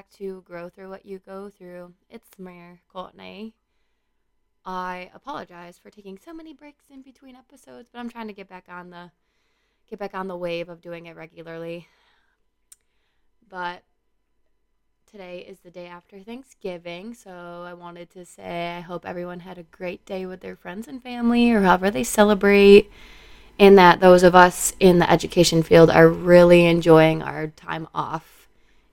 back to Grow Through What You Go Through. It's Samir Courtney. I apologize for taking so many breaks in between episodes, but I'm trying to get back on the get back on the wave of doing it regularly. But today is the day after Thanksgiving, so I wanted to say I hope everyone had a great day with their friends and family or however they celebrate and that those of us in the education field are really enjoying our time off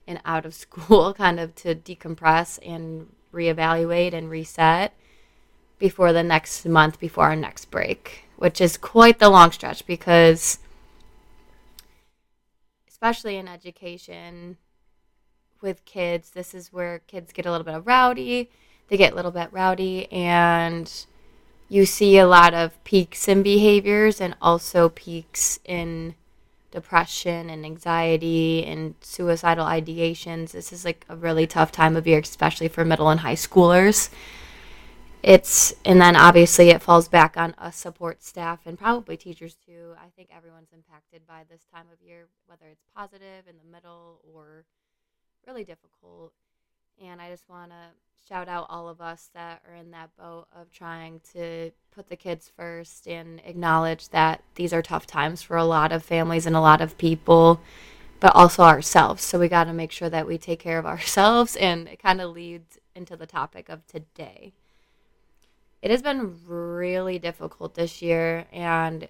and out of school, kind of to decompress and reevaluate and reset before the next month, before our next break, which is quite the long stretch because, especially in education with kids, this is where kids get a little bit rowdy. They get a little bit rowdy and you see a lot of peaks in behaviors and also peaks in depression and anxiety and suicidal ideations. This is like a really tough time of year, especially for middle and high schoolers. It's and then obviously it falls back on us support staff and probably teachers too. I think everyone's impacted by this time of year, whether it's positive in the middle or really difficult. And I just want to shout out all of us that are in that boat of trying to put the kids first and acknowledge that these are tough times for a lot of families and a lot of people, but also ourselves. So we got to make sure that we take care of ourselves. And it kind of leads into the topic of today. It has been really difficult this year, and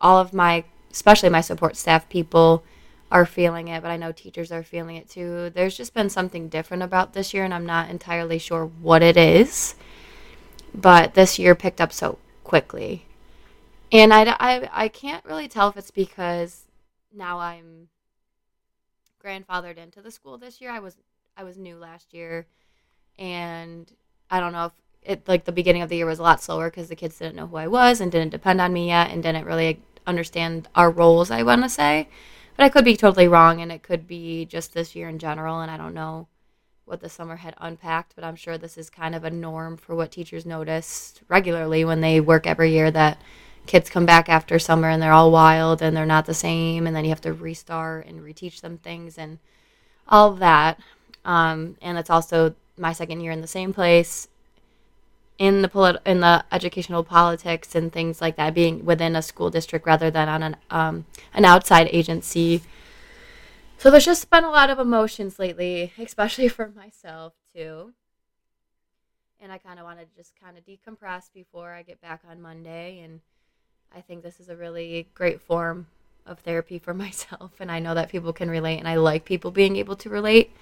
all of my, especially my support staff people, are feeling it, but I know teachers are feeling it too. There's just been something different about this year, and I'm not entirely sure what it is. But this year picked up so quickly. And I, I, I can't really tell if it's because now I'm grandfathered into the school this year. I was I was new last year, and I don't know if it like the beginning of the year was a lot slower because the kids didn't know who I was and didn't depend on me yet and didn't really understand our roles. I want to say but I could be totally wrong, and it could be just this year in general, and I don't know what the summer had unpacked, but I'm sure this is kind of a norm for what teachers notice regularly when they work every year that kids come back after summer and they're all wild and they're not the same, and then you have to restart and reteach them things and all that. Um, and it's also my second year in the same place in the polit- in the educational politics and things like that, being within a school district rather than on an um, an outside agency. So there's just been a lot of emotions lately, especially for myself too. And I kind of want to just kind of decompress before I get back on Monday. And I think this is a really great form of therapy for myself. And I know that people can relate, and I like people being able to relate.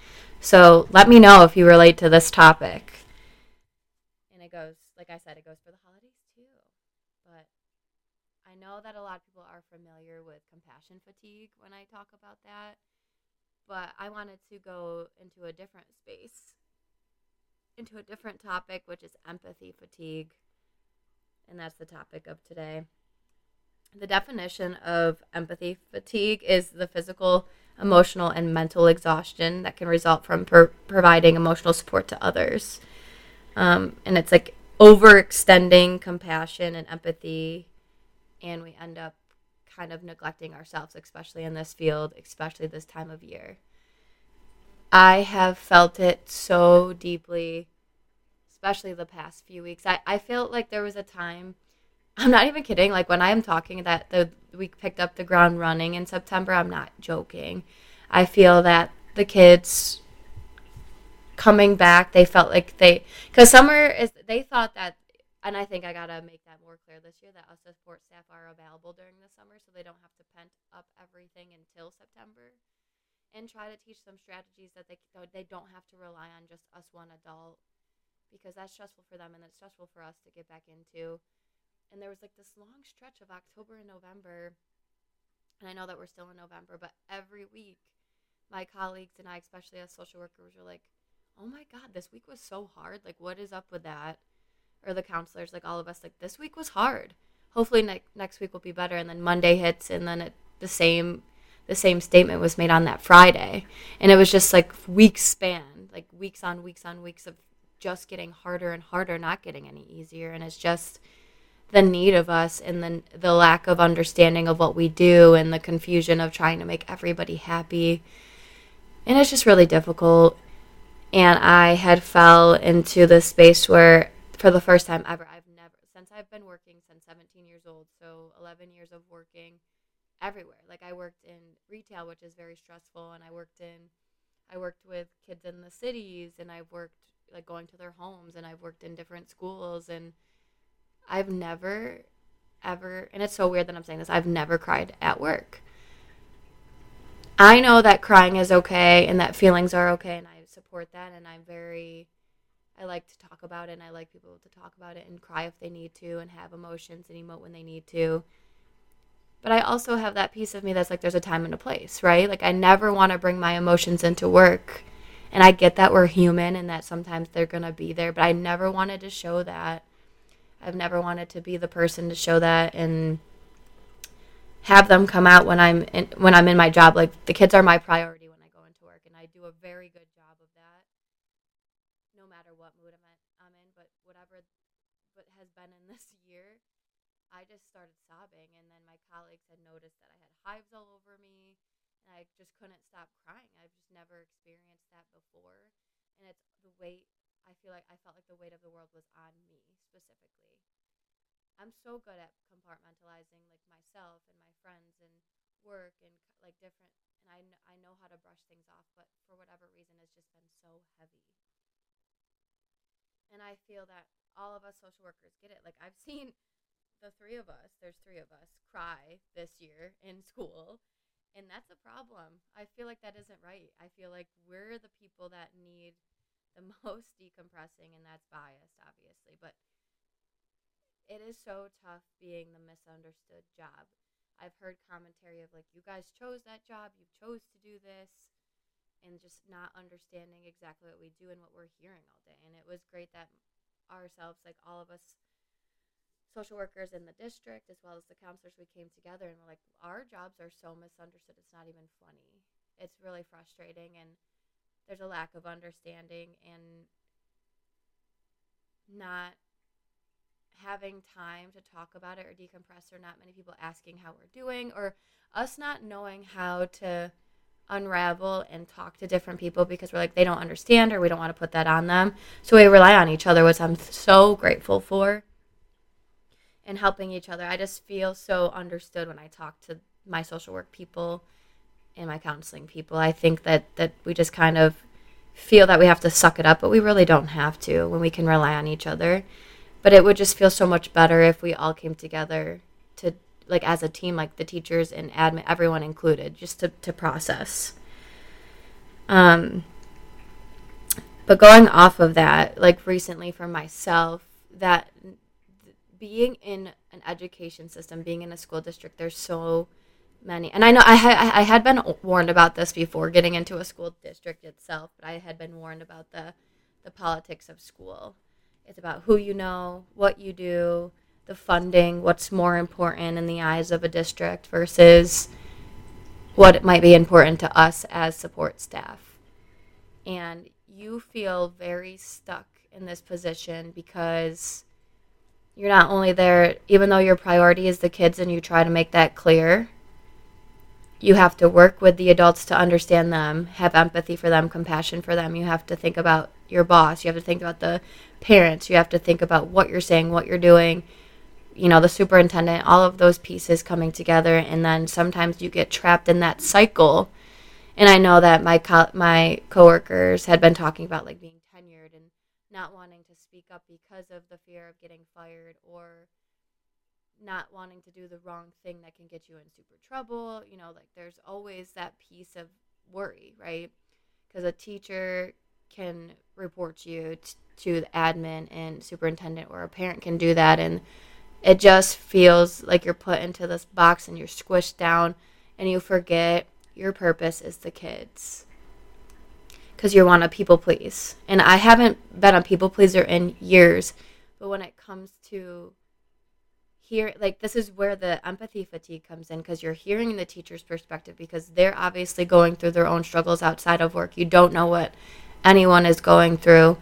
So let me know if you relate to this topic goes, like I said, it goes for the holidays too. But I know that a lot of people are familiar with compassion fatigue when I talk about that. But I wanted to go into a different space, into a different topic, which is empathy fatigue. And that's the topic of today. The definition of empathy fatigue is the physical, emotional, and mental exhaustion that can result from per- providing emotional support to others. Um, and it's like overextending compassion and empathy, and we end up kind of neglecting ourselves, especially in this field, especially this time of year. I have felt it so deeply, especially the past few weeks. I, I felt like there was a time, I'm not even kidding, like when I am talking that the we picked up the ground running in September, I'm not joking. I feel that the kids coming back, they felt like they because summer is they thought that, and I think I gotta make that more clear this year that us support staff are available during the summer, so they don't have to pent up everything until September, and try to teach them strategies that they they don't have to rely on just us one adult, because that's stressful for them and it's stressful for us to get back into. And there was like this long stretch of October and November, and I know that we're still in November, but every week my colleagues and I, especially as social workers, were like, oh my god, this week was so hard. Like, what is up with that? Or the counselors, like all of us, like this week was hard. Hopefully ne- next week will be better. And then Monday hits, and then it, the same the same statement was made on that Friday, and it was just like weeks span, like weeks on weeks on weeks of just getting harder and harder, not getting any easier. And it's just the need of us and then the lack of understanding of what we do and the confusion of trying to make everybody happy. And it's just really difficult and I had fell into this space where for the first time ever I've never since I've been working since 17 years old, so 11 years of working everywhere. Like I worked in retail, which is very stressful, and I worked in I worked with kids in the cities, and I've worked like going to their homes, and I've worked in different schools, and I've never ever, and it's so weird that I'm saying this, I've never cried at work. I know that crying is okay and that feelings are okay, and I support that, and I'm very I like to talk about it and I like people to talk about it and cry if they need to and have emotions and emote when they need to. But I also have that piece of me that's like there's a time and a place, right? Like I never want to bring my emotions into work. And I get that we're human and that sometimes they're going to be there, but I never wanted to show that. I've never wanted to be the person to show that and have them come out when I'm in, when I'm in my job. Like the kids are my priority when I go into work, and I do a very good job of that, no matter what mood I'm in. I'm in but whatever, what has been in this year, I just started sobbing, and then my colleagues had noticed that I had hives all over me, and I just couldn't stop crying. I've just never experienced that before, and it's the weight. I feel like I felt like the weight of the world was on me specifically. I'm so good at compartmentalizing like myself and my friends and work and like different and I, kn- I know how to brush things off but for whatever reason it's just been so heavy and i feel that all of us social workers get it like i've seen the three of us, there's three of us, cry this year in school. And that's a problem. I feel like that isn't right. I feel like we're the people that need the most decompressing, and that's biased, obviously. But it is so tough being the misunderstood job. I've heard commentary of like, you guys chose that job, you chose to do this, and just not understanding exactly what we do and what we're hearing all day. And it was great that ourselves, like all of us, social workers in the district as well as the counselors we came together and we're like our jobs are so misunderstood it's not even funny. It's really frustrating and there's a lack of understanding and not having time to talk about it or decompress or not many people asking how we're doing or us not knowing how to unravel and talk to different people because we're like they don't understand or we don't want to put that on them. So we rely on each other which i'm so grateful for and helping each other. I just feel so understood when I talk to my social work people and my counseling people. I think that that we just kind of feel that we have to suck it up, but we really don't have to when we can rely on each other. But it would just feel so much better if we all came together to like as a team, like the teachers and admin, everyone included, just to, to process. Um, but going off of that, like recently for myself, that being in an education system, being in a school district, there's so many. And I know I had I had been warned about this before getting into a school district itself, but I had been warned about the the politics of school. It's about who you know, what you do, the funding, what's more important in the eyes of a district versus what might be important to us as support staff. And you feel very stuck in this position because you're not only there, even though your priority is the kids and you try to make that clear, you have to work with the adults to understand them, have empathy for them, compassion for them. You have to think about your boss. You have to think about the parents. You have to think about what you're saying, what you're doing, you know, the superintendent, all of those pieces coming together. And then sometimes you get trapped in that cycle. And I know that my co- my coworkers had been talking about like being tenured and not wanting speak up because of the fear of getting fired or not wanting to do the wrong thing that can get you in super trouble. You know, like there's always that piece of worry, right? Because a teacher can report you t- to the admin and superintendent, or a parent can do that. And it just feels like you're put into this box and you're squished down and you forget your purpose is the kids because you want to people please. And I haven't been a people pleaser in years, but when it comes to here, like this is where the empathy fatigue comes in because you're hearing the teacher's perspective because they're obviously going through their own struggles outside of work. You don't know what anyone is going through.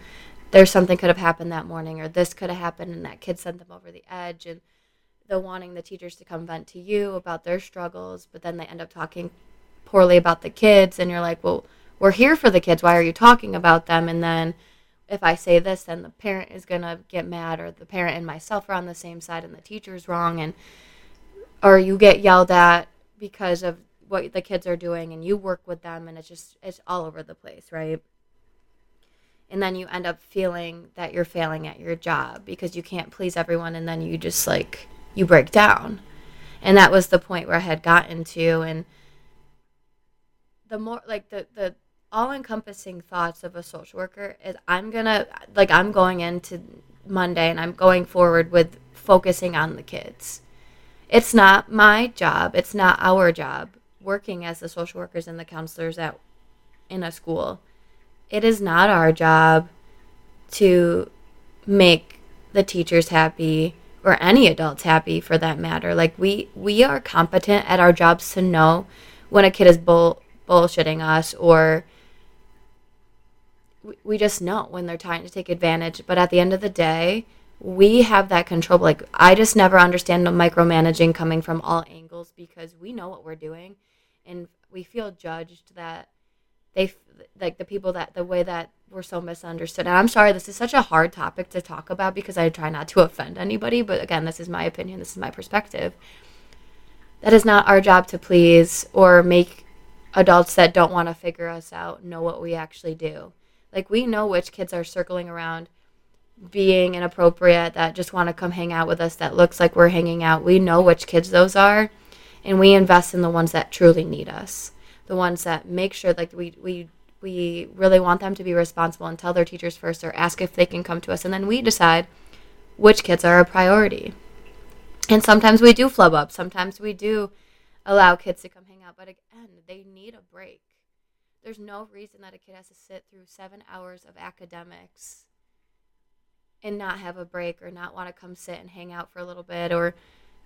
There's something could have happened that morning, or this could have happened, and that kid sent them over the edge, and the wanting the teachers to come vent to you about their struggles, but then they end up talking poorly about the kids, and you're like, well we're here for the kids. Why are you talking about them? And then if I say this, then the parent is going to get mad, or the parent and myself are on the same side and the teacher's wrong. And, or you get yelled at because of what the kids are doing and you work with them and it's just, it's all over the place, right? And then you end up feeling that you're failing at your job because you can't please everyone and then you just like, you break down. And that was the point where I had gotten to. And, the more like the the all encompassing thoughts of a social worker is I'm gonna like I'm going into Monday and I'm going forward with focusing on the kids. It's not my job. It's not our job working as the social workers and the counselors at in a school. It is not our job to make the teachers happy or any adults happy for that matter. Like we we are competent at our jobs to know when a kid is bull bullshitting us or we just know when they're trying to take advantage. But at the end of the day, we have that control. Like I just never understand the micromanaging coming from all angles because we know what we're doing, and we feel judged that they like the people that the way that we're so misunderstood. And I'm sorry, this is such a hard topic to talk about because I try not to offend anybody. But again, this is my opinion. This is my perspective. That is not our job to please or make adults that don't want to figure us out know what we actually do like we know which kids are circling around being inappropriate that just want to come hang out with us that looks like we're hanging out. We know which kids those are and we invest in the ones that truly need us. The ones that make sure like we we we really want them to be responsible and tell their teachers first or ask if they can come to us and then we decide which kids are a priority. And sometimes we do flub up. Sometimes we do allow kids to come hang out, but again, they need a break there's no reason that a kid has to sit through seven hours of academics and not have a break or not want to come sit and hang out for a little bit or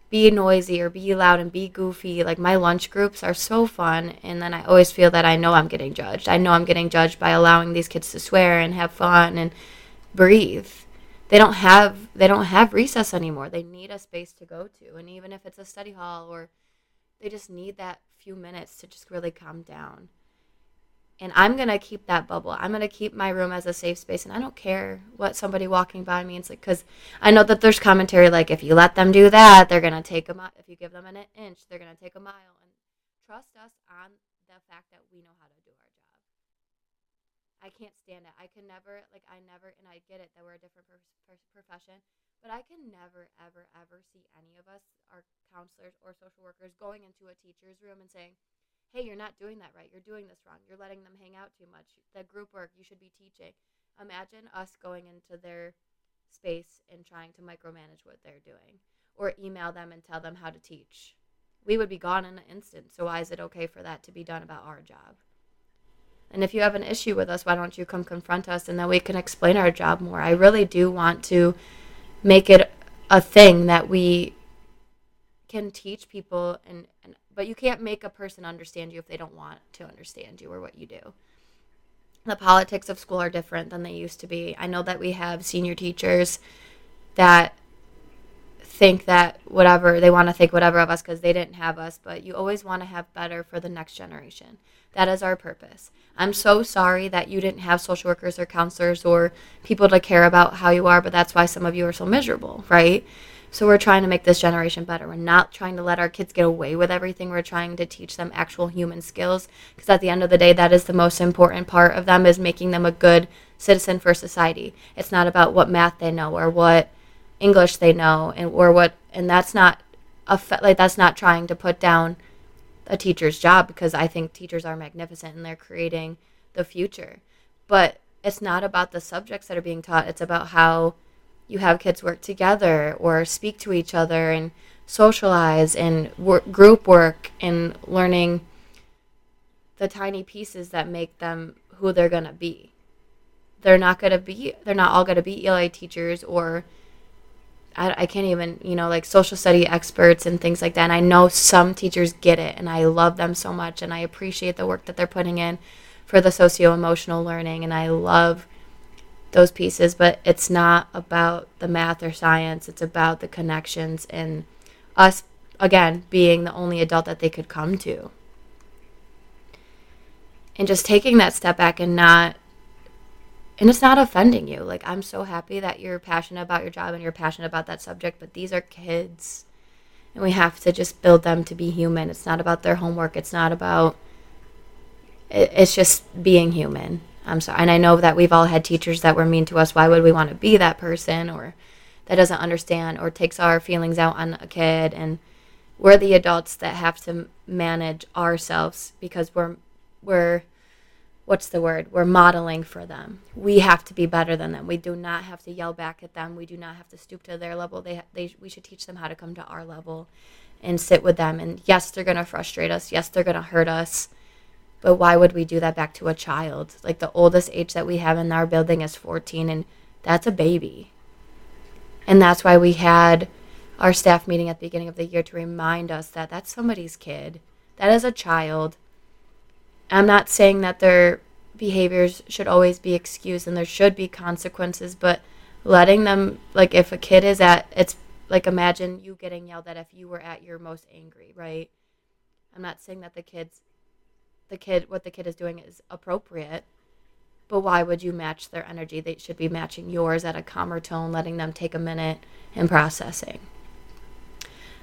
be noisy or be loud and be goofy. Like my lunch groups are so fun and then I always feel that I know I'm getting judged. I know I'm getting judged by allowing these kids to swear and have fun and breathe. They don't have they don't have recess anymore. They need a space to go to and even if it's a study hall or they just need that few minutes to just really calm down and I'm gonna keep that bubble. I'm gonna keep my room as a safe space, and I don't care what somebody walking by means. Like, because I know that there's commentary like if you let them do that, they're gonna take a mile. If you give them an inch, they're gonna take a mile. And trust us on the fact that we know how to do our job. I can't stand it. I can never like I never, and I get it that we're a different per- profession, but I can never, ever, ever see any of us, our counselors or social workers, going into a teacher's room and saying hey, you're not doing that right. You're doing this wrong. You're letting them hang out too much. The group work, you should be teaching. Imagine us going into their space and trying to micromanage what they're doing or email them and tell them how to teach. We would be gone in an instant. So, why is it okay for that to be done about our job? And if you have an issue with us, why don't you come confront us and then we can explain our job more? I really do want to make it a thing that we can teach people and, and but you can't make a person understand you if they don't want to understand you or what you do. The politics of school are different than they used to be. I know that we have senior teachers that think that whatever they want to think whatever of us because they didn't have us, but you always want to have better for the next generation. That is our purpose. I'm so sorry that you didn't have social workers or counselors or people to care about how you are, but that's why some of you are so miserable, right? So we're trying to make this generation better. We're not trying to let our kids get away with everything. We're trying to teach them actual human skills because at the end of the day that is the most important part of them is making them a good citizen for society. It's not about what math they know or what English they know and or what and that's not a like that's not trying to put down a teacher's job because I think teachers are magnificent and they're creating the future. But it's not about the subjects that are being taught. It's about how you have kids work together or speak to each other and socialize and work, group work and learning the tiny pieces that make them who they're going to be. They're not going to be, they're not all going to be ELA teachers or I, I can't even, you know, like social study experts and things like that. And I know some teachers get it and I love them so much and I appreciate the work that they're putting in for the socio emotional learning. And I love those pieces, but it's not about the math or science. It's about the connections and us, again, being the only adult that they could come to. and just taking that step back and not and it's not offending you. Like i'm so happy that you're passionate about your job and you're passionate about that subject but these are kids. And we have to just build them to be human. It's not about their homework. It's not about it's just being human i'm sorry and i know that we've all had teachers that were mean to us why would we want to be that person? or that doesn't understand or takes our feelings out on a kid and we're the adults that have to manage ourselves because we're we're what's the word? We're modeling for them. We have to be better than them. We do not have to yell back at them. We do not have to stoop to their level. They, they we should teach them how to come to our level and sit with them. And yes they're going to frustrate us. Yes they're going to hurt us but why would we do that back to a child? Like the oldest age that we have in our building is 14 and that's a baby. And that's why we had our staff meeting at the beginning of the year to remind us that that's somebody's kid. That is a child. I'm not saying that their behaviors should always be excused and there should be consequences, but letting them like if a kid is at it's like imagine you getting yelled at if you were at your most angry, right? I'm not saying that the kids the kid what the kid is doing is appropriate, but why would you match their energy? They should be matching yours at a calmer tone, letting them take a minute and processing.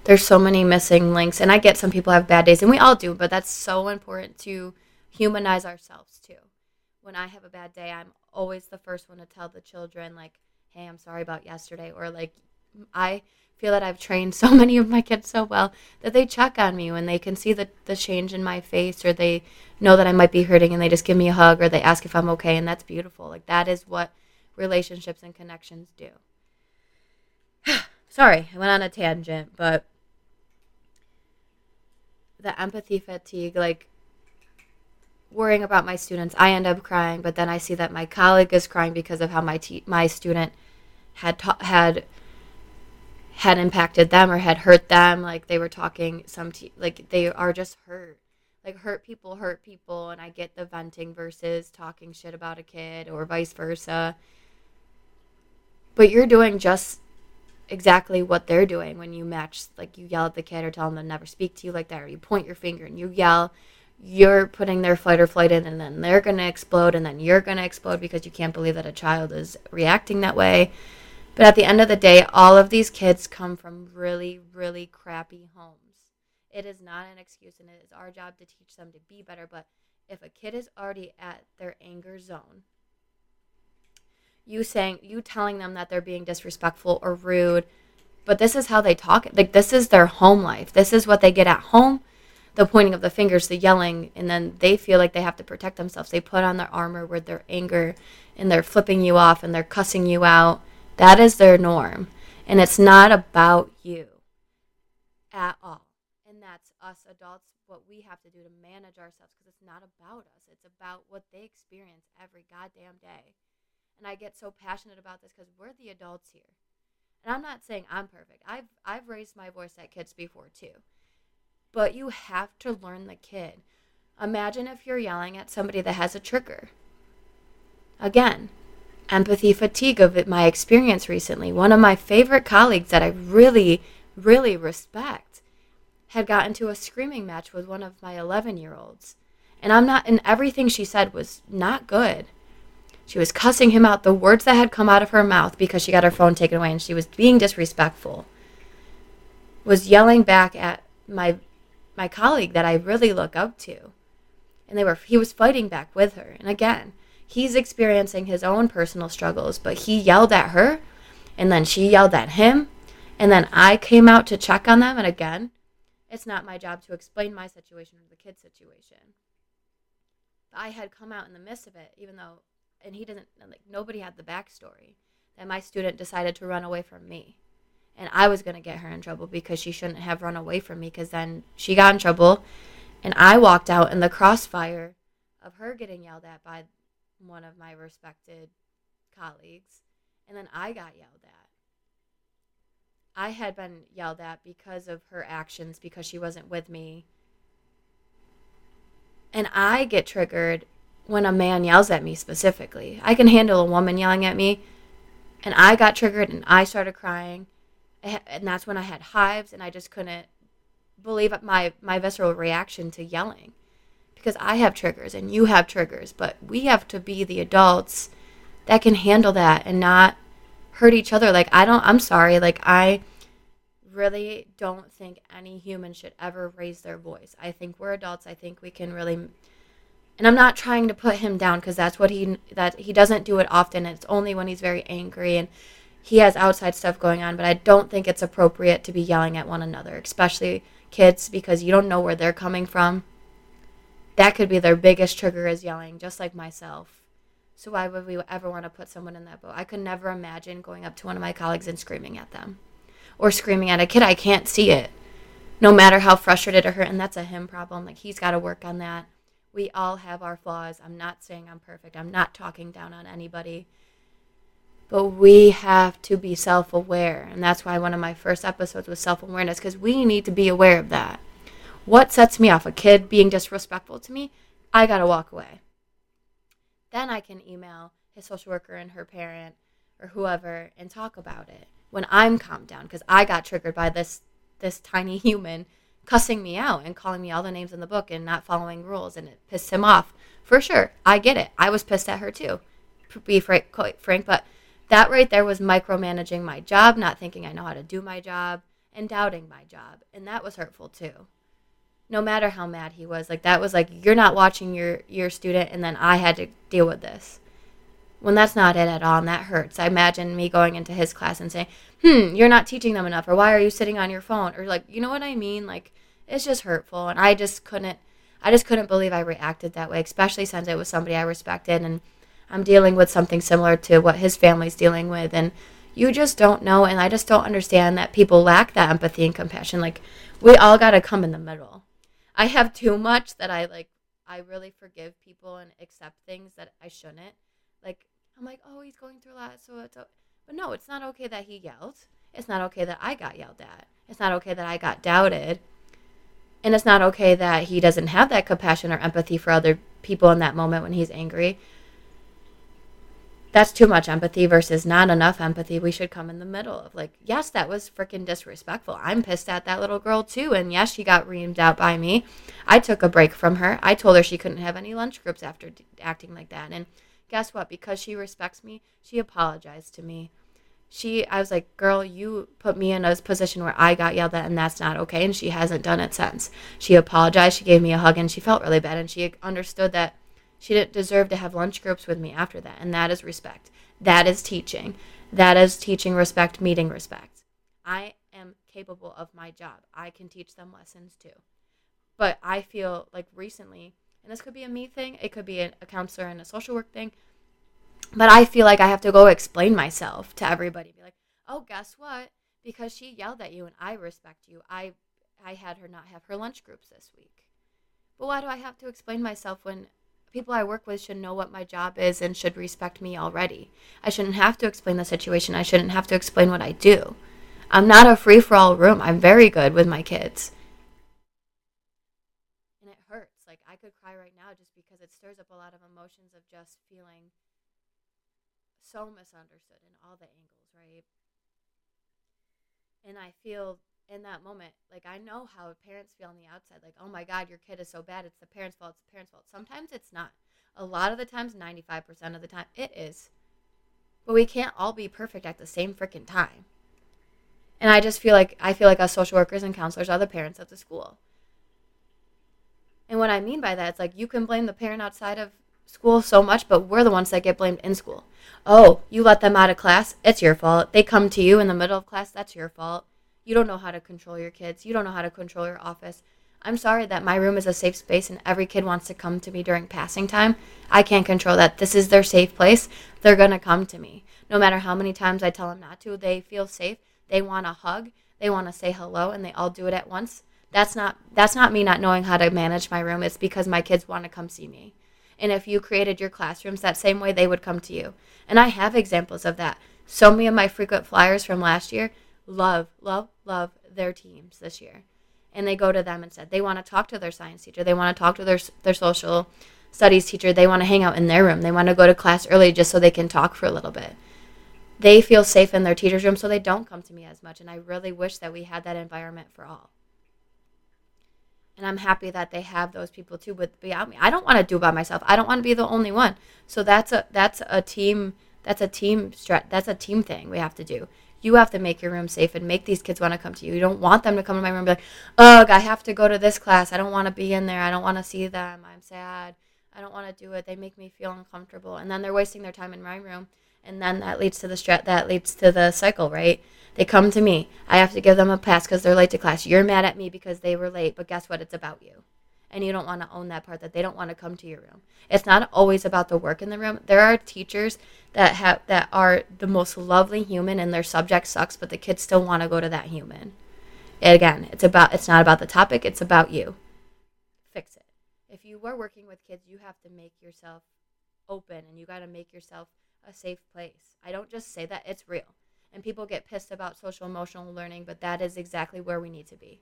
There's so many missing links, and I get some people have bad days, and we all do, but that's so important to humanize ourselves too. When I have a bad day, I'm always the first one to tell the children, like, hey, I'm sorry about yesterday. Or, like, I feel that I've trained so many of my kids so well that they check on me when they can see the, the change in my face or they know that I might be hurting and they just give me a hug or they ask if I'm okay. And that's beautiful. Like, that is what relationships and connections do. sorry, I went on a tangent, but the empathy fatigue, like, worrying about my students, I end up crying, but then I see that my colleague is crying because of how my te- my student had ta- had had impacted them or had hurt them. Like they were talking some te- like they are just hurt. Like hurt people hurt people, and I get the venting versus talking shit about a kid or vice versa. But you're doing just exactly what they're doing when you match like you yell at the kid or tell them to never speak to you like that or you point your finger and you yell you're putting their fight or flight in and then they're going to explode and then you're going to explode because you can't believe that a child is reacting that way. But at the end of the day, all of these kids come from really, really crappy homes. It is not an excuse and it is our job to teach them to be better. But if a kid is already at their anger zone, you saying, you telling them that they're being disrespectful or rude, but this is how they talk. Like, this is their home life. This is what they get at home the pointing of the fingers, the yelling, and then they feel like they have to protect themselves. They put on their armor with their anger and they're flipping you off and they're cussing you out. That is their norm. And it's not about you at all. And that's us adults, what we have to do to manage ourselves because it's not about us. It's about what they experience every goddamn day. And I get so passionate about this because we're the adults here. And I'm not saying I'm perfect. I've I've raised my voice at kids before too but you have to learn the kid. Imagine if you're yelling at somebody that has a trigger. Again, empathy fatigue of my experience recently. One of my favorite colleagues that I really, really respect had gotten into a screaming match with one of my 11 year olds. And I'm not, and everything she said was not good. She was cussing him out. The words that had come out of her mouth because she got her phone taken away and she was being disrespectful was yelling back at my my colleague that I really look up to. And they were he was fighting back with her. And again, he's experiencing his own personal struggles, but he yelled at her and then she yelled at him and then I came out to check on them and again, it's not my job to explain my situation or the kid's situation. I had come out in the midst of it, even though, and he didn't, like, nobody had the backstory that my student decided to run away from me and I was going to get her in trouble because she shouldn't have run away from me because then she got in trouble and I walked out in the crossfire of her getting yelled at by one of my respected colleagues and then I got yelled at. I had been yelled at because of her actions because she wasn't with me. And I get triggered when a man yells at me specifically. I can handle a woman yelling at me and I got triggered and I started crying eh, and that's when I had hives, and I just couldn't believe my my visceral reaction to yelling, because I have triggers and you have triggers, but we have to be the adults that can handle that and not hurt each other. Like, I don't, I'm sorry. Like, I really don't think any human should ever raise their voice. I think we're adults. I think we can really and I'm not trying to put him down because that's what he that he doesn't do it often. It's only when he's very angry and he has outside stuff going on, but I don't think it's appropriate to be yelling at one another, especially kids because you don't know where they're coming from. That could be their biggest trigger is yelling, just like myself. So why would we ever want to put someone in that boat? I could never imagine going up to one of my colleagues and screaming at them or screaming at a kid. I can't see it. No matter how frustrated or hurt, and that's a him problem. Like he's got to work on that. We all have our flaws. I'm not saying I'm perfect. I'm not talking down on anybody. But we have to be self aware. And that's why one of my first episodes was self awareness, because we need to be aware of that. What sets me off? A kid being disrespectful to me? I got to walk away. Then I can email his social worker and her parent or whoever and talk about it when I'm calmed down because I got triggered by this this tiny human cussing me out and calling me all the names in the book and not following rules and it pissed him off for sure i get it i was pissed at her too be frank, quite frank but that right there was micromanaging my job not thinking i know how to do my job and doubting my job and that was hurtful too no matter how mad he was like that was like you're not watching your your student and then i had to deal with this. When that's not it at all and that hurts. I imagine me going into his class and saying hmm you're not teaching them enough or why are you sitting on your phone? Or like you know what i mean? Like it's just hurtful and i just couldn't i just couldn't believe i reacted that way especially since it was somebody i respected and i'm dealing with something similar to what his family's dealing with and you just don't know and i just don't understand that people lack that empathy and compassion. Like we all got to come in the middle i have too much that i like i really forgive people and accept things that i shouldn't like I'm like, oh, he's going through a lot, so it's. okay. But no, it's not okay that he yelled. It's not okay that I got yelled at. It's not okay that I got doubted. And it's not okay that he doesn't have that compassion or empathy for other people in that moment when he's angry. That's too much empathy versus not enough empathy. We should come in the middle of like, yes, that was freaking disrespectful. I'm pissed at that little girl too. And yes, she got reamed out by me. I took a break from her. I told her she couldn't have any lunch groups after d- acting like that. And guess what? Because she respects me, she apologized to me. She, I was like, girl, you put me in a position where I got yelled at, and that's not okay. And she hasn't done it since. She apologized. She gave me a hug, and she felt really bad. And she understood that she didn't deserve to have lunch groups with me after that. And that is respect. That is teaching. That is teaching respect, meeting respect. I am capable of my job. I can teach them lessons too. But I feel like recently, and this could be a me thing, it could be a, counselor and a social work thing. But I feel like I have to go explain myself to everybody. Be like, oh, guess what? Because she yelled at you and I respect you, I I had her not have her lunch groups this week. But why do I have to explain myself when people I work with should know what my job is and should respect me already? I shouldn't have to explain the situation. I shouldn't have to explain what I do. I'm not a free for all room. I'm very good with my kids. And it hurts. Like I could cry right now just because it stirs up a lot of emotions of just feeling so misunderstood in all the angles, right? And I feel in that moment, like I know how parents feel on the outside, like, oh my God, your kid is so bad. It's the parents' fault. It's the parents' fault. Sometimes it's not. A lot of the times, 95% of the time, it is. But we can't all be perfect at the same freaking time. And I just feel like I feel like us social workers and counselors are the parents of the school. And what I mean by that, it's like you can blame the parent outside of school so much, but we're the ones that get blamed in school. Oh, you let them out of class, it's your fault. They come to you in the middle of class, that's your fault. You don't know how to control your kids. You don't know how to control your office. I'm sorry that my room is a safe space and every kid wants to come to me during passing time. I can't control that. This is their safe place. They're going to come to me. No matter how many times I tell them not to, they feel safe. They want a hug. They want to say hello and they all do it at once. That's not that's not me not knowing how to manage my room. It's because my kids want to come see me. And if you created your classrooms that same way, they would come to you. And I have examples of that. So many of my frequent flyers from last year love, love, love their teams this year. And they go to them and said they want to talk to their science teacher. They want to talk to their their social studies teacher. They want to hang out in their room. They want to go to class early just so they can talk for a little bit. They feel safe in their teacher's room so they don't come to me as much. And I really wish that we had that environment for all. And I'm happy that they have those people too But beyond me. I don't want to do by myself. I don't want to be the only one. So that's a that's a team that's a team strat that's a team thing we have to do. You have to make your room safe and make these kids want to come to you. You don't want them to come to my room and be like, ugh, I have to go to this class. I don't want to be in there. I don't want to see them. I'm sad. I don't want to do it. They make me feel uncomfortable. And then they're wasting their time in my room. And then that leads to the strat that leads to the cycle, right? They come to me. I have to give them a pass because they're late to class. You're mad at me because they were late, but guess what? It's about you. And you don't want to own that part that they don't want to come to your room. It's not always about the work in the room. There are teachers that have that are the most lovely human and their subject sucks, but the kids still want to go to that human. Again, it's about it's not about the topic, it's about you. Fix it. If you are working with kids, you have to make yourself open and you got to make yourself a safe place. I don't just say that, it's real and people get pissed about social emotional learning, but that is exactly where we need to be.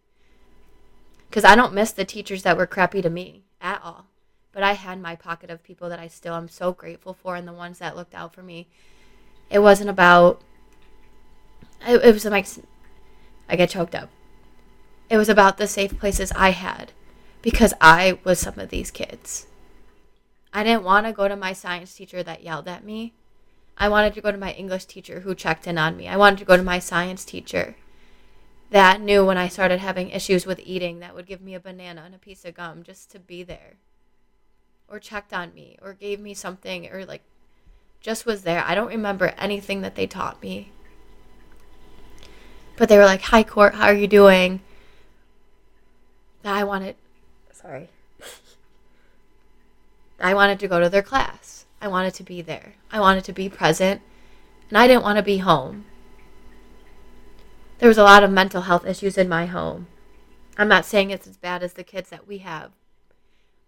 Because I don't miss the teachers that were crappy to me at all. But I had my pocket of people that I still am so grateful for and the ones that looked out for me. It wasn't about, it, it was like, I get choked up. It was about the safe places I had because I was some of these kids. I didn't want to go to my science teacher that yelled at me I wanted to go to my English teacher who checked in on me. I wanted to go to my science teacher that knew when I started having issues with eating that would give me a banana and a piece of gum just to be there. Or checked on me or gave me something or like just was there. I don't remember anything that they taught me. But they were like, "Hi Court, how are you doing?" I wanted sorry. I wanted to go to their class. I wanted to be there. I wanted to be present. And I didn't want to be home. There was a lot of mental health issues in my home. I'm not saying it's as bad as the kids that we have.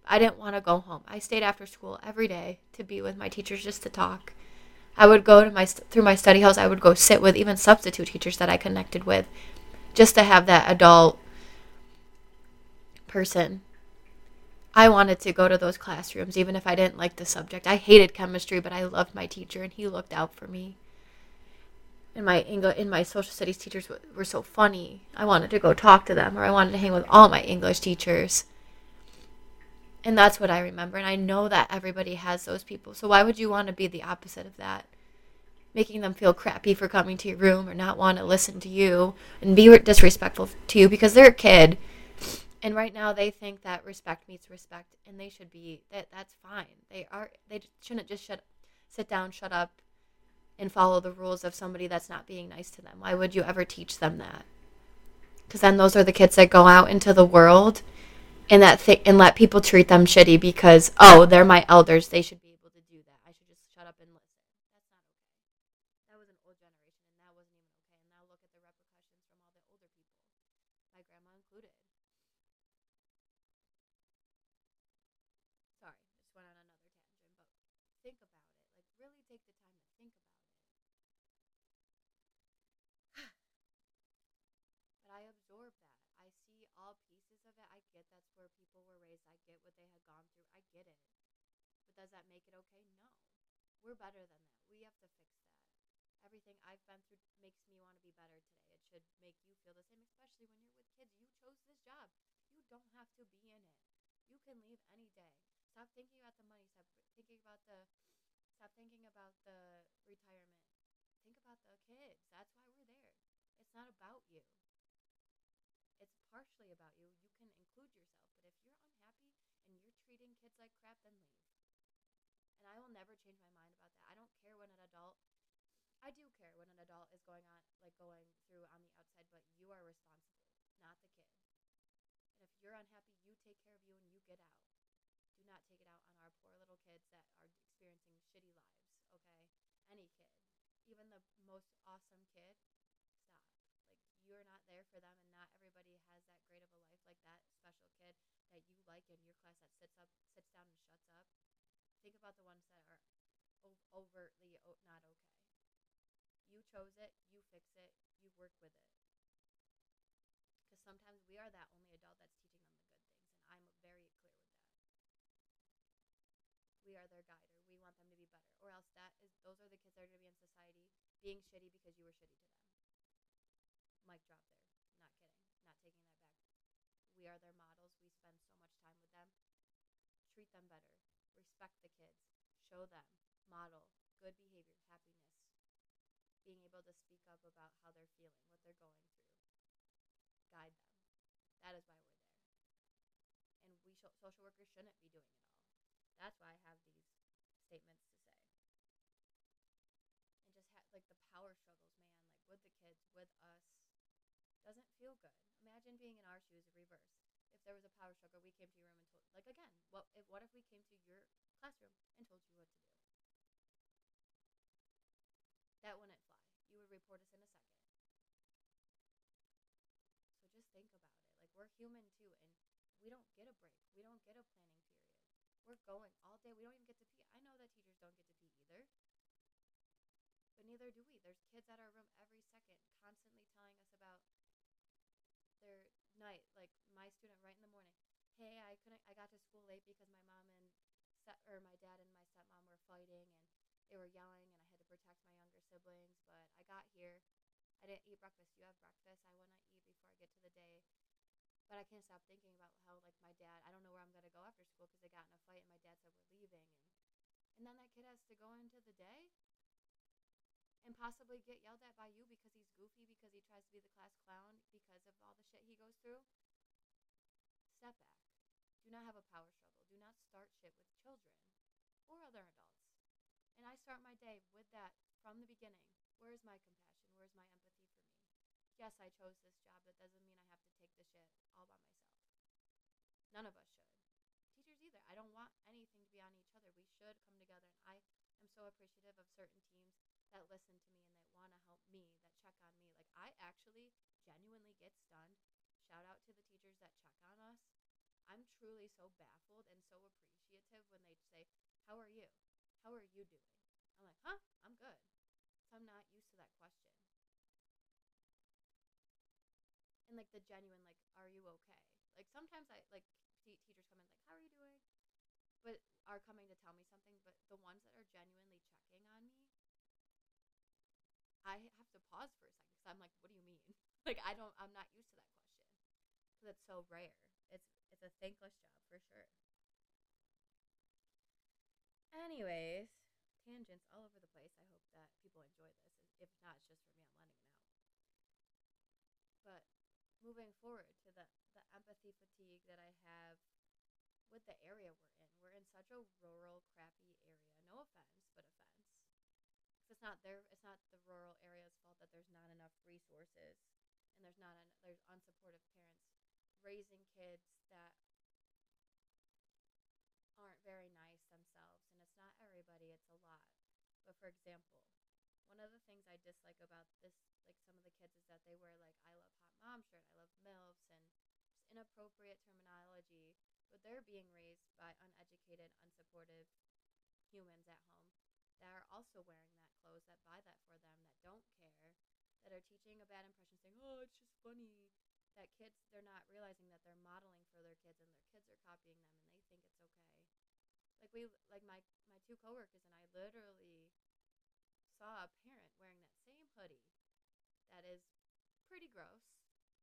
I didn't want to go home. I stayed after school every day to be with my teachers just to talk. I would go to my through my study house. I would go sit with even substitute teachers that I connected with, just to have that adult person I wanted to go to those classrooms, even if I didn't like the subject. I hated chemistry, but I loved my teacher, and he looked out for me. And my English, and my social studies teachers were so funny. I wanted to go talk to them, or I wanted to hang with all my English teachers. And that's what I remember. And I know that everybody has those people. So why would you want to be the opposite of that? Making them feel crappy for coming to your room or not want to listen to you and be disrespectful to you because they're a kid and right now they think that respect meets respect and they should be that that's fine they are they shouldn't just shut sit down shut up and follow the rules of somebody that's not being nice to them. Why would you ever teach them that? Because then those are the kids that go out into the world and that th- and let people treat them shitty because oh they're my elders. They should be able to do that i should just shut up and listen that's not okay that was an old generation and that wasn't even okay and now look at the repercussions from all the older people my grandma included think about it. Like, really take the time to think about it. but I absorb that. I see all pieces of it. I get that's where people were raised. I get what they had gone through. I get it. But does that make it okay? No. We're better than that. We have to fix that. Everything I've been through makes me want to be better today. It should make you feel the same, especially when you're with kids. You chose this job. You don't have to be in it. You can leave any day. Stop thinking about the money. Stop thinking about the stop thinking about the retirement. Think about the kids. That's why we're there. It's not about you. It's partially about you. You can include yourself, but if you're unhappy and you're treating kids like crap, then leave. And I will never change my mind about that. I don't care when an adult I do care when an adult is going on like going through on the outside, but you are responsible, not the kid. And if you're unhappy, you take care of you and you get out do not take it out on our poor little kids that are experiencing shitty lives, okay? Any kid. Even the most awesome kid, stop. Like, you're not there for them, and not everybody has that great of a life like that special kid that you like in your class that sits up, sits down, and shuts up. Think about the ones that are overtly not okay. You chose it, you fix it, you work with it. Because sometimes we are that only adult that's teaching them the good things, and I'm very clear with that. we are their guide or we want them to be better or else that is those are the kids that are going to be in society being shitty because you were shitty to them. Mic drop there. Not kidding. Not taking that back. We are their models. We spend so much time with them, treat them better, respect the kids, show them, model good behavior, happiness, being able to speak up about how they're feeling, what they're going through, guide them. That is why we're there. And we sh- social workers shouldn't be doing it all. That's why I have these statements to say. And just have like the power struggles, man, like with the kids, with us, doesn't feel good. Imagine being in our shoes, reverse. If there was a power struggle, we came to your room and told, like again, what if what if we came to your classroom and told you what to do? That wouldn't fly. You would report us in a second. So just think about it. Like we're human too, and we don't get a break. We don't get a planning period. We're going all day. We don't even get to pee. I know that teachers don't get to pee either. But neither do we. There's kids at our room every second constantly telling us about their night. Like my student right in the morning. Hey, I couldn't I got to school late because my mom and step or my dad and my stepmom were fighting and they were yelling and I had to protect my younger siblings, but I got here. I didn't eat breakfast. You have breakfast. I want to eat before I get to the day. But I can't stop thinking about how like my dad, I don't know where I'm going to go after school because they got in a fight and my dad said we're leaving and and then that kid has to go into the day and possibly get yelled at by you because he's goofy because he tries to be the class clown because of all the shit he goes through. Step back. Do not have a power struggle. Not start shit with children or other adults. And I start my day with that from the beginning. Where is my compassion? Where's my empathy for me? Yes, I chose this job. That doesn't mean I have to take the shit all by myself. None of us should. Teachers either. I don't want anything to be on each other. We should come together. And I am so appreciative of certain teams that listen to me and that want to help me, that check on me. Like, I actually genuinely get stunned. Shout out to the teachers that check on us. I'm truly so baffled and so appreciative when they say, How are you? How are you doing? I'm like, Huh? I'm good. So I'm not used to that question. And like the genuine, like, Are you okay? Like, sometimes I, like, t- teachers come in, like, How are you doing? But are coming to tell me something. But the ones that are genuinely checking on me, I have to pause for a second because I'm like, what do you mean? Like, I don't, I'm not used to that question because it's so rare. It's it's a thankless job for sure. Anyways, tangents all over the place. I hope that people enjoy this. If not, it's just for me. I'm letting it out. But moving forward to the the empathy fatigue that I have with the area we're in. We're in such a rural, crappy area. No offense, but offense. It's not their, it's not the rural area's fault that there's not enough resources, and there's not, an, there's unsupportive parents raising kids that aren't very nice themselves. And it's not everybody. It's a lot. But for example, one of the things I dislike about this, like some of the kids, is that they wear like "I love hot mom" shirt, "I love milfs," and just inappropriate terminology but they're being raised by uneducated, unsupportive humans at home that are also wearing that clothes, that buy that for them, that don't care, that are teaching a bad impression, saying, oh, it's just funny. That kids, they're not realizing that they're modeling for their kids and their kids are copying them and they think it's okay. Like we, like my, my two coworkers and I literally saw a parent wearing that same hoodie that is pretty gross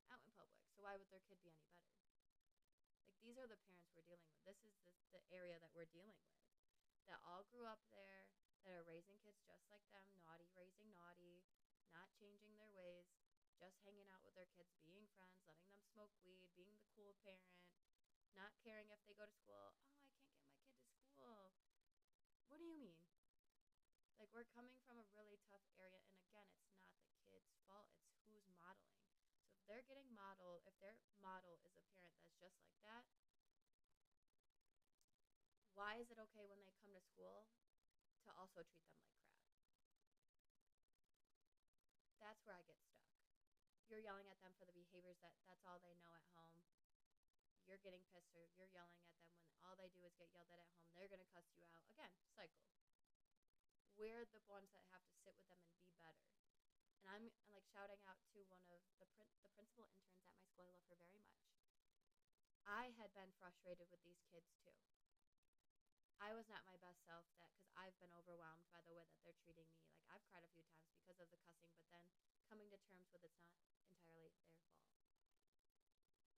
out in public. So why would their kid be any better? Like these are the parents we're dealing with. This is the, the area that we're dealing with. That all grew up there, that are raising kids just like them, naughty, raising naughty, not changing hanging out with their kids, being friends, letting them smoke weed, being the cool parent, not caring if they go to school. Oh, I can't get my kid to school. What do you mean? Like, we're coming from a really tough area, and again, it's not the kid's fault, it's who's modeling. So if they're getting modeled, if their model is a parent that's just like that, why is it okay when they come to school to also treat them like crap? That's where I get stuck. You're yelling at them for the behaviors that that's all they know at home. You're getting pissed or you're yelling at them when all they do is get yelled at at home. They're going to cuss you out. Again, cycle. We're the ones that have to sit with them and be better and I'm, like shouting out to one of the prin- the principal interns at my school. I love her very much. I had been frustrated with these kids too. I was not my best self that because I've been overwhelmed by the way that they're treating me. Like I've cried a few times because of the cussing, but then coming to terms with it's not entirely their fault.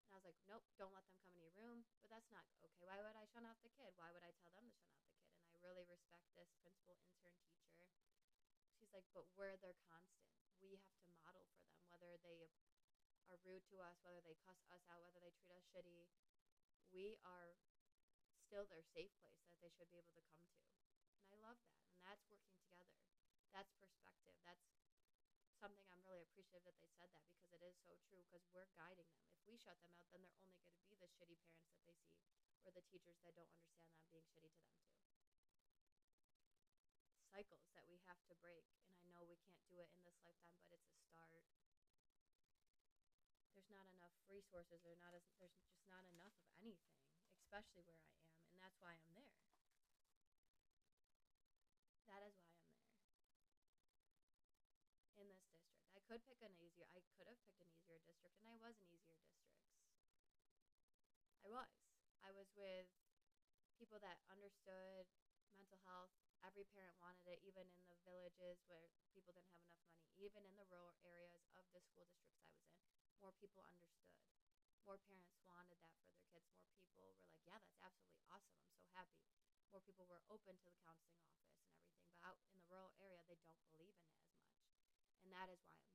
And I was like, nope, don't let them come into your room. But that's not okay. Why would I shut out the kid? Why would I tell them to shut out the kid? And I really respect this principal, intern, teacher. She's like, but we're their constant. We have to model for them, whether they are rude to us, whether they cuss us out, whether they treat us shitty. We are still their safe place that they should be able to come to. And I love that. And that's working together. That's perspective. That's appreciative that they said that because it is so true because we're guiding them. If we shut them out, then they're only going to be the shitty parents that they see or the teachers that don't understand them being shitty to them too. Cycles that we have to break, and I know we can't do it in this lifetime, but it's a start. There's not enough resources. There's not as, there's just not enough of anything, especially where I am, and that's why I'm there. That is why I'm there in this district. I could pick an easier I could have picked an easier district and I was in easier districts. I was. I was with people that understood mental health. Every parent wanted it, even in the villages where people didn't have enough money, even in the rural areas of the school districts I was in. More people understood. More parents wanted that for their kids. More people were like, yeah, that's absolutely awesome. I'm so happy. More people were open to the counseling office and everything. But out in the rural area, they don't believe in it as much. And that is why I'm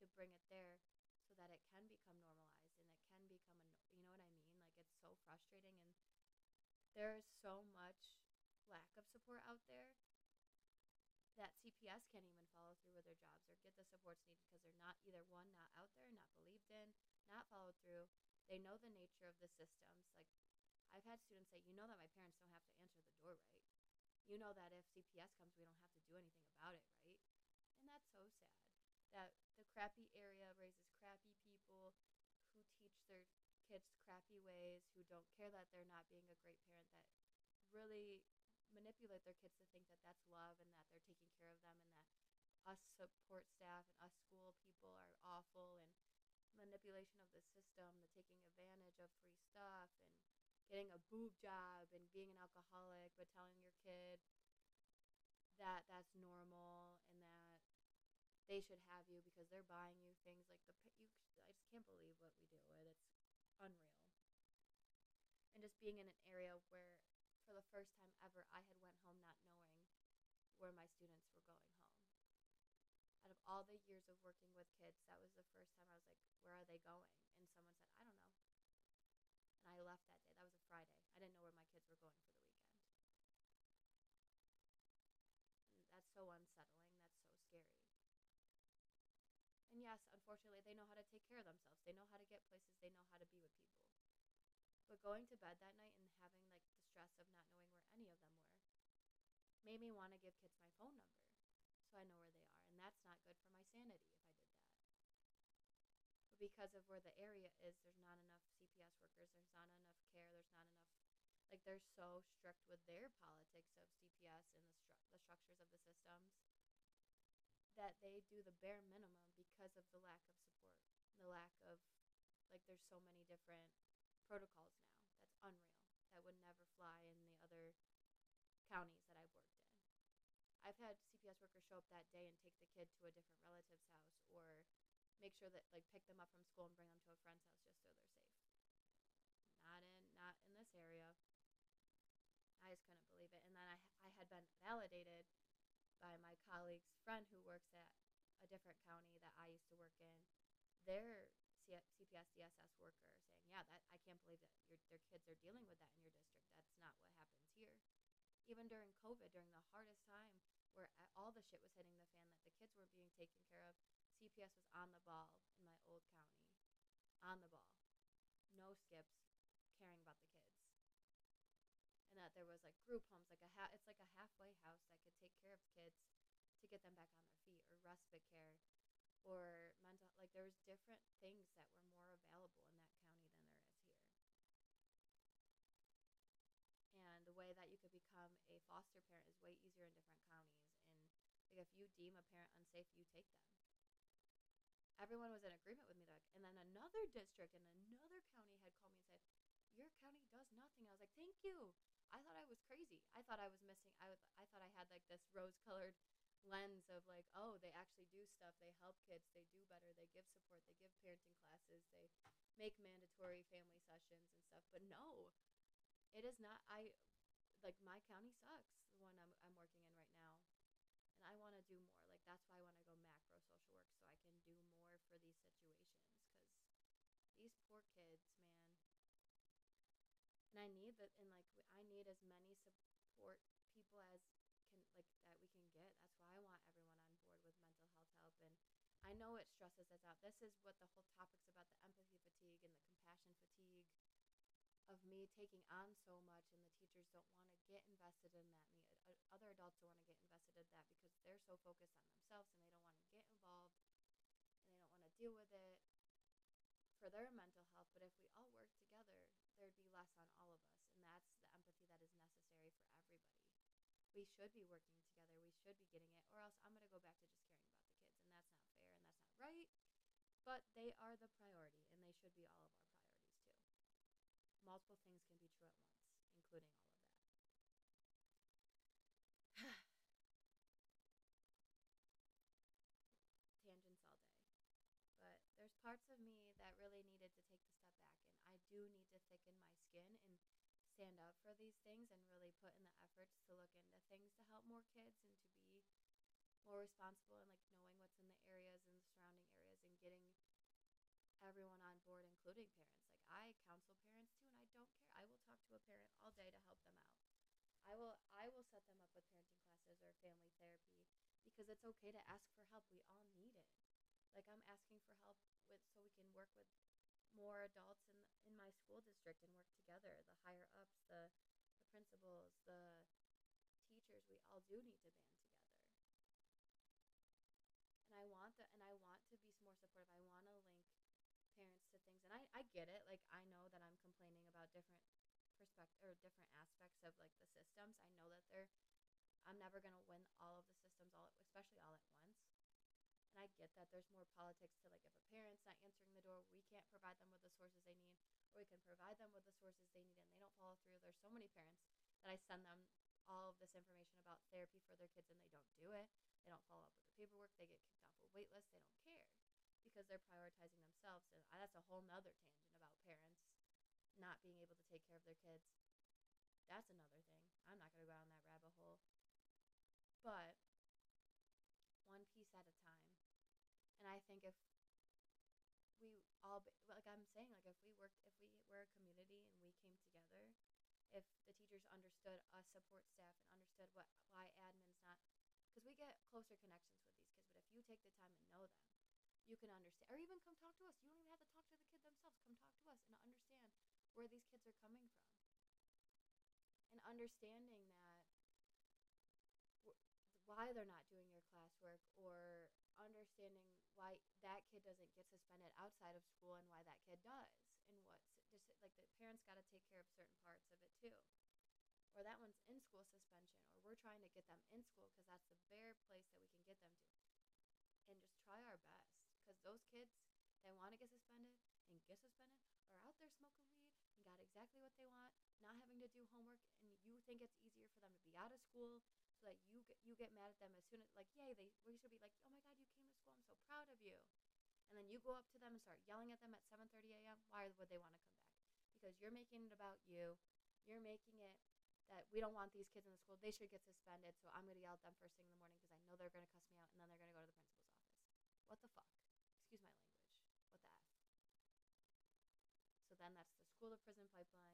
to bring it there so that it can become normalized and it can become a you know what I mean? Like it's so frustrating and there's so much lack of support out there that CPS can't even follow through with their jobs or get the supports needed because they're not either one not out there, not believed in, not followed through. They know the nature of the systems. Like I've had students say, "You know that my parents don't have to answer the door, right? You know that if CPS comes, we don't have to do anything about it, right?" And that's so sad that crappy area raises crappy people who teach their kids crappy ways, who don't care that they're not being a great parent, that really manipulate their kids to think that that's love and that they're taking care of them and that us support staff and us school people are awful and manipulation of the system, the taking advantage of free stuff and getting a boob job and being an alcoholic but telling your kid that that's normal they should have you because they're buying you things like the you I just can't believe what we deal with. It's unreal. And just being in an area where for the first time ever I had went home not knowing where my students were going home. Out of all the years of working with kids, that was the first time I was like, where are they going? And someone said, I don't know. And I left that day. That was a Friday. I didn't know where my kids were going for the weekend. And that's so unsettling. That's so scary. Yes, unfortunately, they know how to take care of themselves. They know how to get places. They know how to be with people. But going to bed that night and having like the stress of not knowing where any of them were made me want to give kids my phone number so I know where they are. And that's not good for my sanity if I did that. But because of where the area is, there's not enough CPS workers. There's not enough care. There's not enough like they're so strict with their politics of CPS and the, stru- the structures of the systems that they do the bare minimum because of the lack of support, the lack of like there's so many different protocols now. That's unreal. That would never fly in the other counties that I've worked in. I've had CPS workers show up that day and take the kid to a different relative's house or make sure that like pick them up from school and bring them to a friend's house just so they're safe. Not in not in this area. I just couldn't believe it. And then I I had been validated by my colleague's friend who works at a different county that I used to work in. Their CPS DSS worker saying, "Yeah, that I can't believe that your their kids are dealing with that in your district. That's not what happens here." Even during COVID, during the hardest time where all the shit was hitting the fan, that the kids weren't being taken care of, CPS was on the ball in my old county, on the ball, no skips, caring about the kids and that there was like group homes, like a ha- it's like a halfway house that could take care of kids to get them back on their feet, or respite care, or mental. Like there was different things that were more available in that county than there is here. And the way that you could become a foster parent is way easier in different counties. And like if you deem a parent unsafe, you take them. Everyone was in agreement with me. Like, and then another district in another county had called me and said, "Your county does nothing." I was like, "Thank you." I thought I was crazy. I thought I was missing. I, I thought I had like this rose colored lens of like, oh, they actually do stuff. They help kids. They do better. They give support. They give parenting classes. They make mandatory family sessions and stuff. But no, it is not. I like my county sucks. The one I'm I'm working in right now, and I want to do more. Like that's why I want to go macro social work so I can do more for these situations because these poor kids, man. And I need that, and like I need as many support people as can like that we can get. That's why I want everyone on board with mental health help and I know it stresses us out. This is what the whole topic's about the empathy fatigue and the compassion fatigue of me taking on so much and the teachers don't want to get invested in that and the uh, other adults don't want to get invested in that because they're so focused on themselves and they don't want to get involved and they don't want to deal with it for their mental health but if we all work together there'd be less on all of us and that's the empathy that is necessary for everybody we should be working together. We should be getting it, or else I'm going to go back to just caring about the kids, and that's not fair and that's not right. But they are the priority, and they should be all of our priorities too. Multiple things can be true at once, including all of that. Tangents all day. But there's parts of me that really needed to take the step back, and I do need to thicken my skin and stand up for these things and really put in the efforts to look into things to help more kids and to be more responsible and like knowing what's in the areas and the surrounding areas and getting everyone on board including parents. Like i counsel parents too and i don't care. I will talk to a parent all day to help them out. I will i will set them up with parenting classes or family therapy because it's okay to ask for help. We all need it like i'm asking for help with so we can work with more adults in in my school district and work together. The higher ups, the the principals, the teachers, we all do need to band together. And I want the and I want to be more supportive. I want to link parents to things and I, I get it. Like I know that I'm complaining about different perspective or different aspects of like the systems. I know that they're I'm never gonna win all of the systems all especially all at once. And I get that there's more politics to like if a parent's not answering the door, we can't provide them with the sources they need, or we can provide them with the sources they need and they don't follow through. There's so many parents that I send them all of this information about therapy for their kids and they don't do it. They don't follow up with the paperwork. They get kicked off a wait list. They don't care because they're prioritizing themselves. And that's a whole nother tangent about parents not being able to take care of their kids. That's another thing. I'm not going to go down that rabbit hole. But one piece at a time. And I think if we all, like I'm saying, like if we worked, if we were a community and we came together, if the teachers understood us support staff and understood what why admin's not, because we get closer connections with these kids. But if you take the time and know them, you can understand, or even come talk to us. You don't even have to talk to the kid themselves. Come talk to us and understand where these kids are coming from. And understanding that why they're not doing your classwork or understanding why that kid doesn't get suspended outside of school and why that kid does and what's just like the parents got to take care of certain parts of it too. Or that one's in school suspension or we're trying to get them in school because that's the bare place that we can get them to. And just try our best because those kids that want to get suspended and get suspended are out there smoking weed and got exactly what they want not having to do homework and you think it's easier for them to be out of school so that you get you get mad at them as soon as like yay they we should be like oh my god you came to school I'm so proud of you, and then you go up to them and start yelling at them at 7:30 a.m. Why would they want to come back? Because you're making it about you. You're making it that we don't want these kids in the school. They should get suspended. So I'm gonna yell at them first thing in the morning because I know they're gonna cuss me out, and then they're gonna go to the principal's office. What the fuck? Excuse my language. What the f? So then that's the school to prison pipeline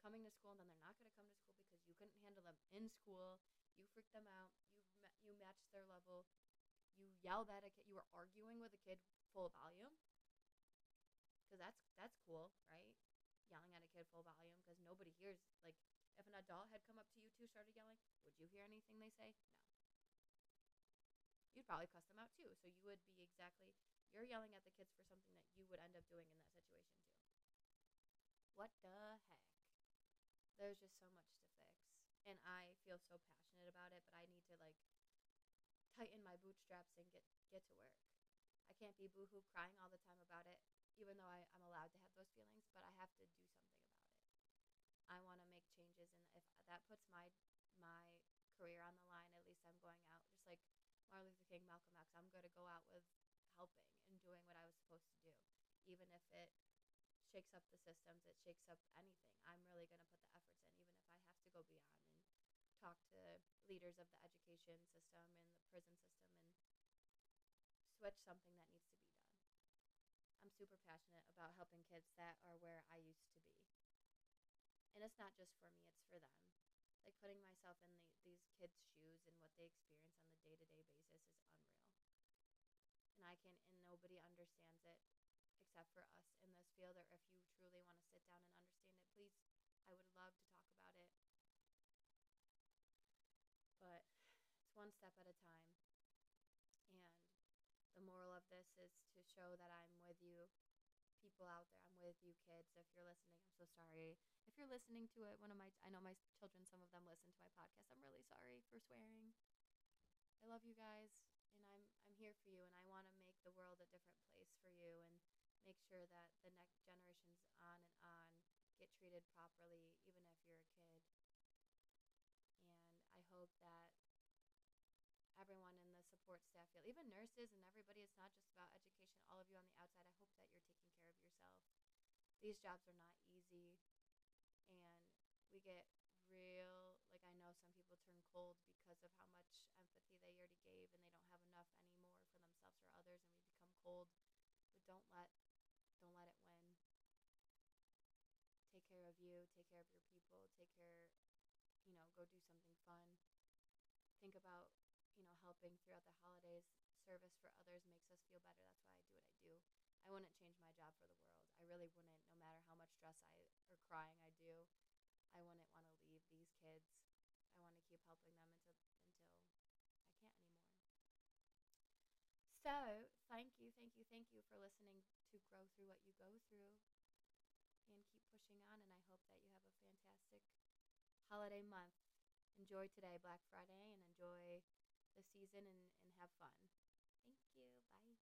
coming to school and then they're not going to come to school because you couldn't handle them in school. You freaked them out. You you matched their level. You yelled at a kid. You were arguing with a kid full volume. Because that's that's cool, right? Yelling at a kid full volume because nobody hears. Like if an adult had come up to you two started yelling, would you hear anything they say? No. You'd probably cuss them out too. So you would be exactly you're yelling at the kids for something that you would end up doing in that situation too. What the heck? there's just so much to. And I feel so passionate about it, but I need to like tighten my bootstraps and get get to work. I can't be boohoo crying all the time about it, even though I, I'm allowed to have those feelings, but I have to do something about it. I want to make changes, and if that puts my my career on the line, at least I'm going out. Just like Martin Luther King, Malcolm X. I'm going to go out with helping and doing what I was supposed to do, even if it shakes up the systems, it shakes up anything. I'm really going to put the efforts in, even if I have to go beyond talk to leaders of the education system and the prison system and switch something that needs to be done. I'm super passionate about helping kids that are where I used to be. And it's not just for me, it's for them. Like putting myself in the, these kids' shoes and what they experience on the day to day basis is unreal. And I can, and nobody understands it except for us in this field. Or if you truly want to sit down and understand it, please, I would love to talk about it. But it's one step at a time. And the moral of this is to show that I'm with you, people out there. I'm with you, kids. If you're listening, I'm so sorry. If you're listening to it, one of my, I know my children, some of them listen to my podcast. I'm really sorry for swearing. I love you guys, and I'm I'm here for you, and I want to make the world a different place for you, and make sure that the next generations on and on get treated properly, even if you're a kid. And I hope that everyone in the support staff field, even nurses and everybody, it's not just about education, all of you on the outside, I hope that you're taking care of yourself. These jobs are not easy, and we get real, like, I know some people turn cold because of how much empathy they already gave, and they don't have enough anymore for themselves or others, and we become cold. But don't let, don't let it win. Take care of you, take care of your people, take care, you know, go do something fun. Think about you know, helping throughout the holidays, service for others makes us feel better. That's why I do what I do. I wouldn't change my job for the world. I really wouldn't, no matter how much stress I or crying I do. I wouldn't want to leave these kids. I want to keep helping them until until I can't anymore. So, thank you, thank you, thank you for listening to Grow Through What You Go Through and keep pushing on. And I hope that you have a fantastic holiday month. Enjoy today, Black Friday, and enjoy the season and, and have fun. Thank you. Bye.